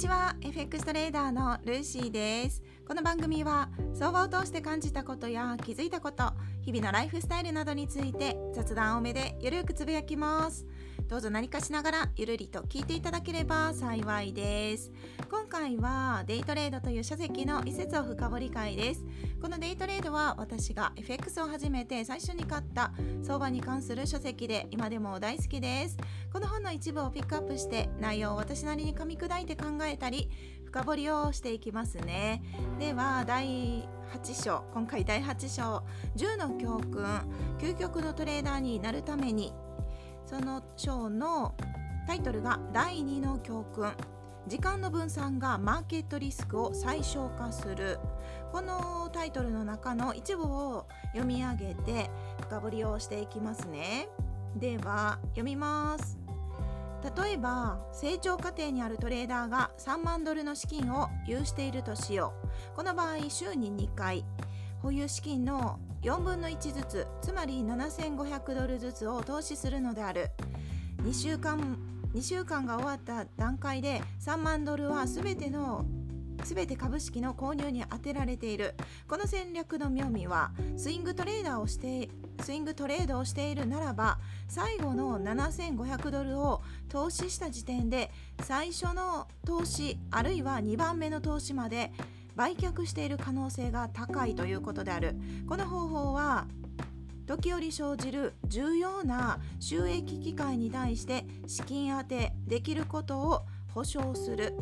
ちは。FX トレーダーのルーシーです。この番組は相場を通して感じたことや気づいたこと日々のライフスタイルなどについて雑談多めでゆるくつぶやきます。どうぞ何かしながらゆるりと聞いていただければ幸いです。今回はデイトレードという書籍の一節を深掘り会です。このデイトレードは私が FX を始めて最初に買った相場に関する書籍で今でも大好きです。この本の一部をピックアップして内容を私なりに噛み砕いて考えたり深掘りをしていきますね。では第8章今回第8章。10の教訓。究極のトレーダーになるためにその章のタイトルが第2の教訓。時間の分散がマーケットリスクを最小化する。このタイトルの中の一部を読み上げて深掘りをしていきますね。では読みます。例えば成長過程にあるトレーダーが3万ドルの資金を有しているとしよう。この場合週に2回。保有資金の4分の1ずつつまり7500ドルずつを投資するのである。2週間2週間が終わった段階で3万ドルは全ての全て株式の購入に充てられている。この戦略の妙味はスイングトレーダーをしてスイングトレードをしているならば最後の7500ドルを投資した時点で最初の投資あるいは2番目の投資まで売却している可能性が高いということである。この方法は時折生じる重要な収益機会に対して資金当てできることを保証する。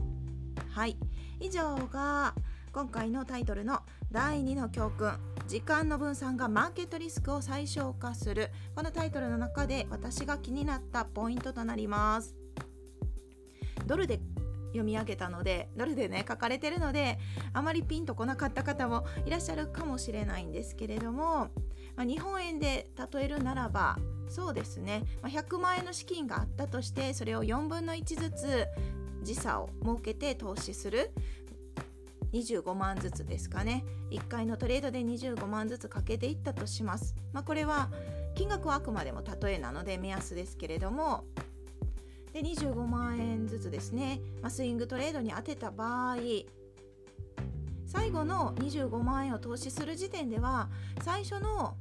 はい。以上が今回のタイトルの第2の教訓。時間の分散がマーケットリスクを最小化する。このタイトルの中で私が気になったポイントとなります。ドルで読み上げたのでドルでね書かれてるのであまりピンとこなかった方もいらっしゃるかもしれないんですけれども、まあ、日本円で例えるならばそうですね、まあ、100万円の資金があったとしてそれを4分の1ずつ時差を設けて投資する。25万ずつですかね。1回のトレードで25万ずつかけていったとします、まあ、これは金額はあくまでも例えなので目安ですけれどもで25万円ずつですね、まあ、スイングトレードに当てた場合最後の25万円を投資する時点では最初の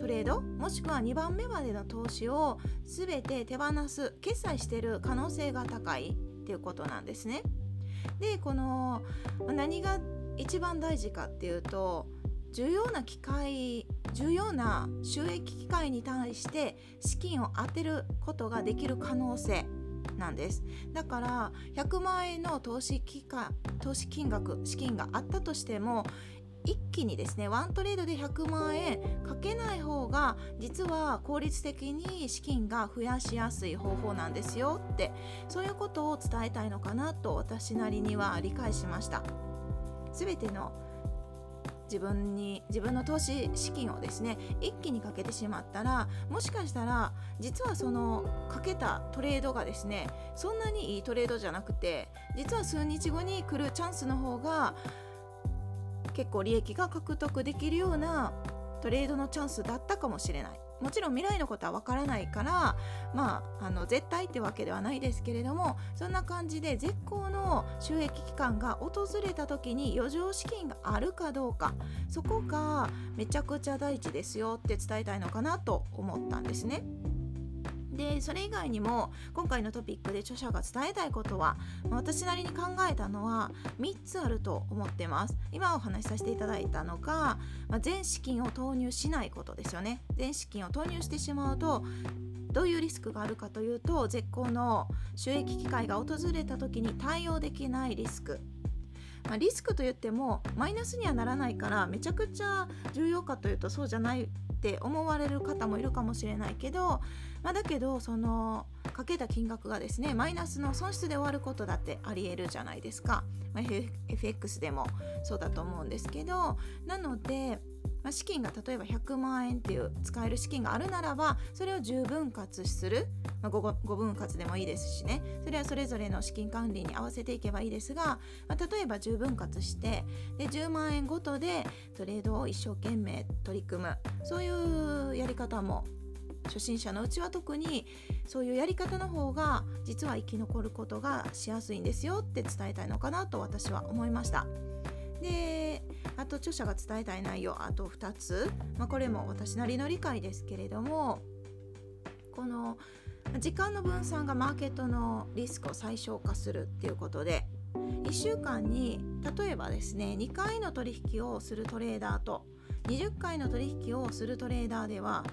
トレードもしくは2番目までの投資を全て手放す決済している可能性が高いっていうことなんですね。でこの何が一番大事かっていうと重要な機会重要な収益機会に対して資金を当てることができる可能性なんです。だから100万円の投資期間投資金額資金があったとしても一気にですねワントレードで100万円かけない方が実は効率的に資金が増やしやすい方法なんですよってそういうことを伝えたいのかなと私なりには理解しました。全ての自分に自分の投資資金をですね一気にかけてしまったらもしかしたら実はそのかけたトレードがですねそんなにいいトレードじゃなくて実は数日後に来るチャンスの方が結構利益が獲得できるようなトレードのチャンスだったかもしれない。もちろん未来のことはわからないからまああの絶対ってわけではないですけれどもそんな感じで絶好の収益期間が訪れた時に余剰資金があるかどうかそこがめちゃくちゃ大事ですよって伝えたいのかなと思ったんですね。でそれ以外にも今回のトピックで著者が伝えたいことは私なりに考えたのは3つあると思ってます。今お話しさせていただいたのが、まあ、全資金を投入しないことですよね。全資金を投入してしまうとどういうリスクがあるかというと絶好の収益機会が訪れた時に対応できないリスク。まあ、リスクといってもマイナスにはならないからめちゃくちゃ重要かというとそうじゃないって思われる方もいるかもしれないけど、まあ、だけどそのかけた金額がですねマイナスの損失で終わることだってありえるじゃないですか、まあ、FX でもそうだと思うんですけどなのでまあ、資金が例えば100万円っていう使える資金があるならばそれを10分割する、まあ、5, 5分割でもいいですしね。それはそれぞれの資金管理に合わせていけばいいですが、まあ、例えば10分割してで10万円ごとでトレードを一生懸命取り組む。そういうやり方も初心者のうちは特にそういうやり方の方が実は生き残ることがしやすいんですよって伝えたいのかなと私は思いました。であと著者が伝えたい内容あと2つ、まあ、これも私なりの理解ですけれどもこの時間の分散がマーケットのリスクを最小化するっていうことで1週間に例えばですね2回の取引をするトレーダーと20回の取引をするトレーダーでは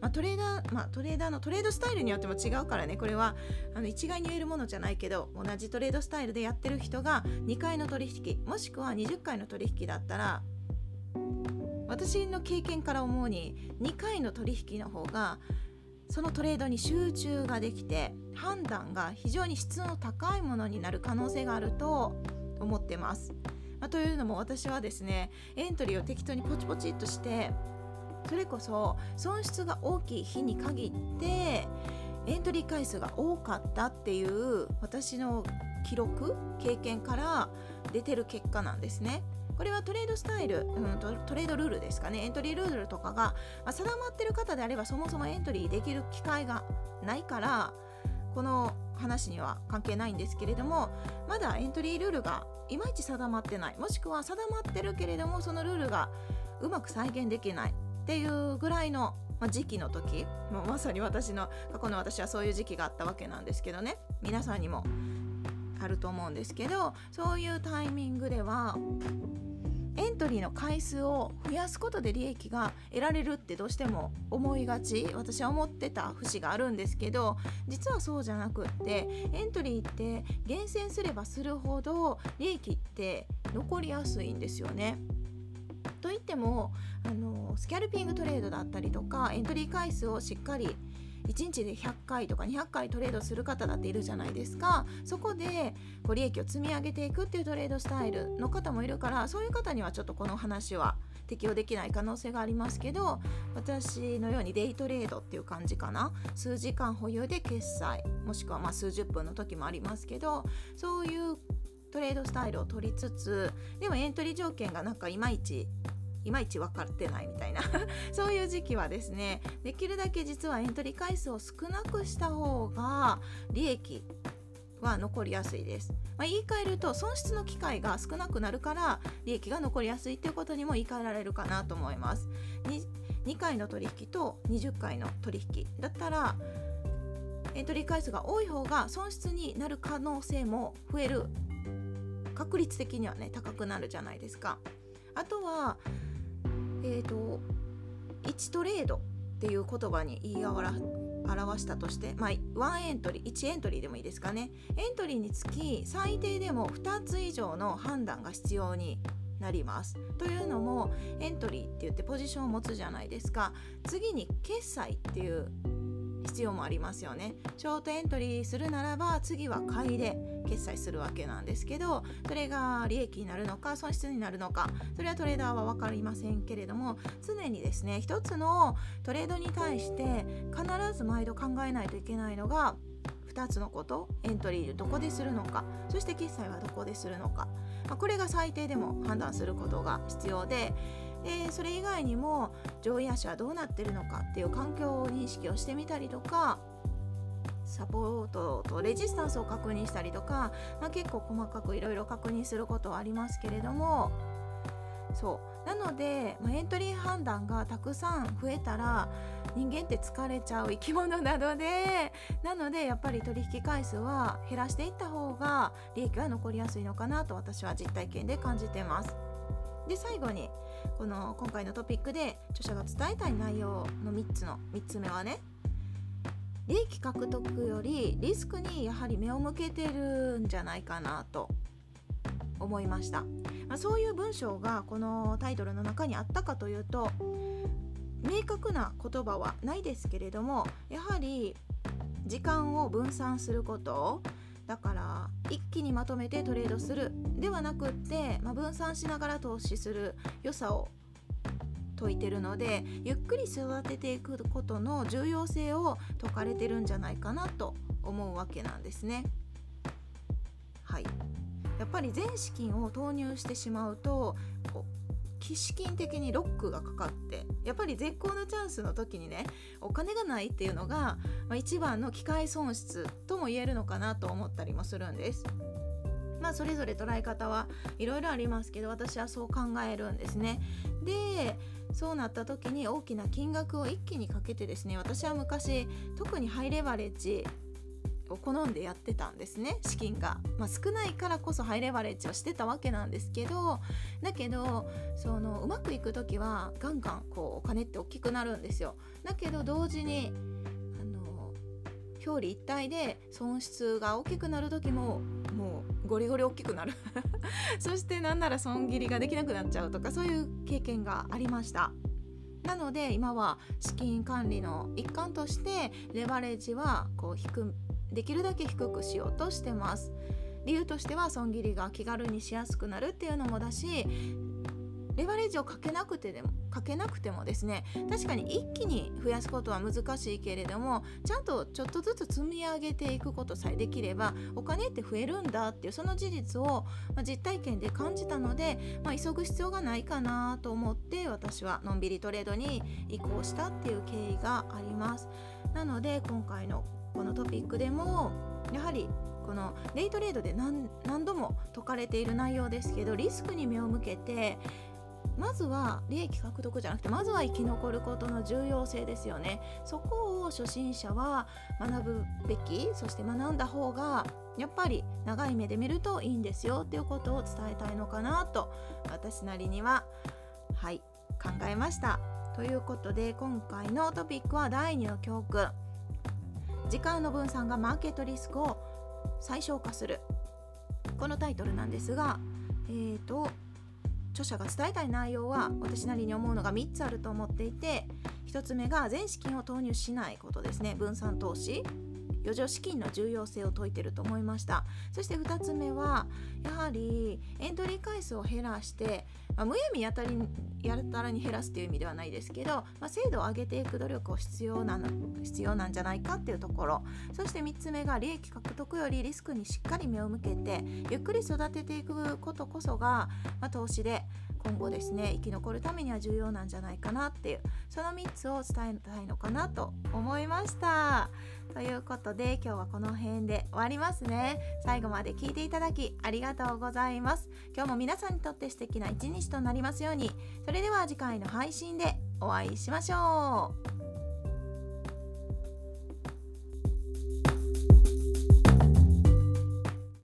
まあ、トレーダー、まあ、トレーダーのトレードスタイルによっても違うからねこれはあの一概に言えるものじゃないけど同じトレードスタイルでやってる人が2回の取引もしくは20回の取引だったら私の経験から思うに2回の取引の方がそのトレードに集中ができて判断が非常に質の高いものになる可能性があると思ってます。まあ、というのも私はですねエントリーを適当にポチポチっとしてそれこそ損失が大きい日に限ってエントリー回数が多かったっていう私の記録経験から出てる結果なんですね。これはトレードスタイル、うん、トレードルールですかね。エントリールールとかが、まあ、定まってる方であればそもそもエントリーできる機会がないからこの話には関係ないんですけれどもまだエントリールールがいまいち定まってない。もしくは定まってるけれどもそのルールがうまく再現できない。っていうぐらいの、ま、時期の時もうまさに私の過去の私はそういう時期があったわけなんですけどね皆さんにもあると思うんですけどそういうタイミングではエントリーの回数を増やすことで利益が得られるってどうしても思いがち私は思ってた節があるんですけど実はそうじゃなくってエントリーって厳選すればするほど利益って残りやすいんですよね。といってもあのスキャルピングトレードだったりとかエントリー回数をしっかり1日で100回とか200回トレードする方だっているじゃないですか。そこでご利益を積み上げていくっていうトレードスタイルの方もいるからそういう方にはちょっとこの話は適用できない可能性がありますけど私のようにデイトレードっていう感じかな。数時間保有で決済もしくはま数十分の時もありますけどそういうトレードスタイルを取りつつでもエントリー条件がなんかいまいちいまいち分かってないみたいな。そういう時期はですねできるだけ実はエントリー回数を少なくした方が利益は残りやすいです、まあ、言い換えると損失の機会が少なくなるから利益が残りやすいっていうことにも言い換えられるかなと思います。2, 2回の取引と20回の取引だったらエントリー回数が多い方が損失になる可能性も増える。確率的にはね高くなるじゃないですか。あとはえーと、1トレードっていう言葉に言い表したとして、まあ、1エントリー1エントリーでもいいですかねエントリーにつき最低でも2つ以上の判断が必要になります。というのもエントリーって言ってポジションを持つじゃないですか次に決済っていう必要もありますよね。ショートエントリーするならば次は買いで決済するわけなんですけどそれが利益になるのか損失になるのかそれはトレーダーは分かりませんけれども常にですね一つのトレードに対して必ず毎度考えないといけないのが2つのことエントリーどこでするのかそして決済はどこでするのか、まあ、これが最低でも判断することが必要ででそれ以外にも上位足はどうなってるのかっていう環境認識をしてみたりとかサポートとレジスタンスを確認したりとか、まあ、結構細かくいろいろ確認することはありますけれどもそうなので、まあ、エントリー判断がたくさん増えたら人間って疲れちゃう生き物なのでなのでやっぱり取引回数は減らしていった方が利益は残りやすいのかなと私は実体験で感じてます。で最後にこの今回のトピックで著者が伝えたい内容の3つの3つ目はね利益獲得よりリスクにやはり目を向けてるんじゃないかなと思いました、まあ、そういう文章がこのタイトルの中にあったかというと明確な言葉はないですけれどもやはり時間を分散することだから一気にまとめてトレードするではなくって、まあ、分散しながら投資する良さを説いてるのでゆっくり育てていくことの重要性を説かれてるんじゃないかなと思うわけなんですね。はいやっぱり全資金を投入してしまうと資金的にロックがかかってやっぱり絶好のチャンスの時にねお金がないっていうのが、まあ、一番の機械損失とも言えるのかなと思ったりもするんです。まあそれぞれ捉え方はいろいろありますけど私はそう考えるんですね。でそうなった時に大きな金額を一気にかけてですね私は昔特にハイレバレッジを好んでやってたんですね。資金が、まあ、少ないからこそハイレバレッジをしてたわけなんですけどだけどそのうまくいく時はガンガンこうお金って大きくなるんですよ。だけど同時にあの表裏一体で損失が大きくなる時ももうゴリゴリ大きくなる。そしてなんなら損切りができなくなっちゃうとかそういう経験がありました。なので今は資金管理の一環としてレバレッジはこう低できるだけ低くしようとしてます。理由としては損切りが気軽にしやすくなるっていうのもだしレバレッジをかけなくてでもかけなくてもですね確かに一気に増やすことは難しいけれどもちゃんとちょっとずつ積み上げていくことさえできればお金って増えるんだっていうその事実を、ま、実体験で感じたので、まあ、急ぐ必要がないかなと思って私はのんびりトレードに移行したっていう経緯があります。なので今回のこのトピックでもやはりこのデイトレードで何度も説かれている内容ですけどリスクに目を向けてまずは利益獲得じゃなくてまずは生き残ることの重要性ですよね。そこを初心者は学ぶべきそして学んだ方がやっぱり長い目で見るといいんですよっていうことを伝えたいのかなと私なりにははい考えました。ということで今回のトピックは第2の教訓。時間の分散がマーケットリスクを最小化する。このタイトルなんですがえーと著者が伝えたい内容は私なりに思うのが3つあると思っていて1つ目が全資金を投入しないことですね。分散投資。余剰資金の重要性を説いてると思いました。そして2つ目はやはりエントリー回数を減らして、まあ、むやみやたりやたらに減らすという意味ではないですけど、まあ、精度を上げていく努力を必要なの必要なんじゃないかっていうところ。そして3つ目が利益獲得よりリスクにしっかり目を向けてゆっくり育てていくことこそが、まあ、投資で今後ですね生き残るためには重要なんじゃないかなっていうその3つを伝えたいのかなと思いました。ということで今日はこの辺で終わりますね。最後まで聞いていただきありがとうございます。今日も皆さんにとって素敵な一日となりますように。それでは次回の配信でお会いしましょう。